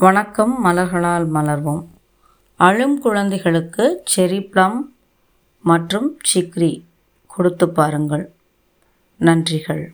வணக்கம் மலர்களால் மலர்வோம். அழும் குழந்தைகளுக்கு செரி ப்ளம் மற்றும் சிக்ரி கொடுத்து பாருங்கள். நன்றிகள்.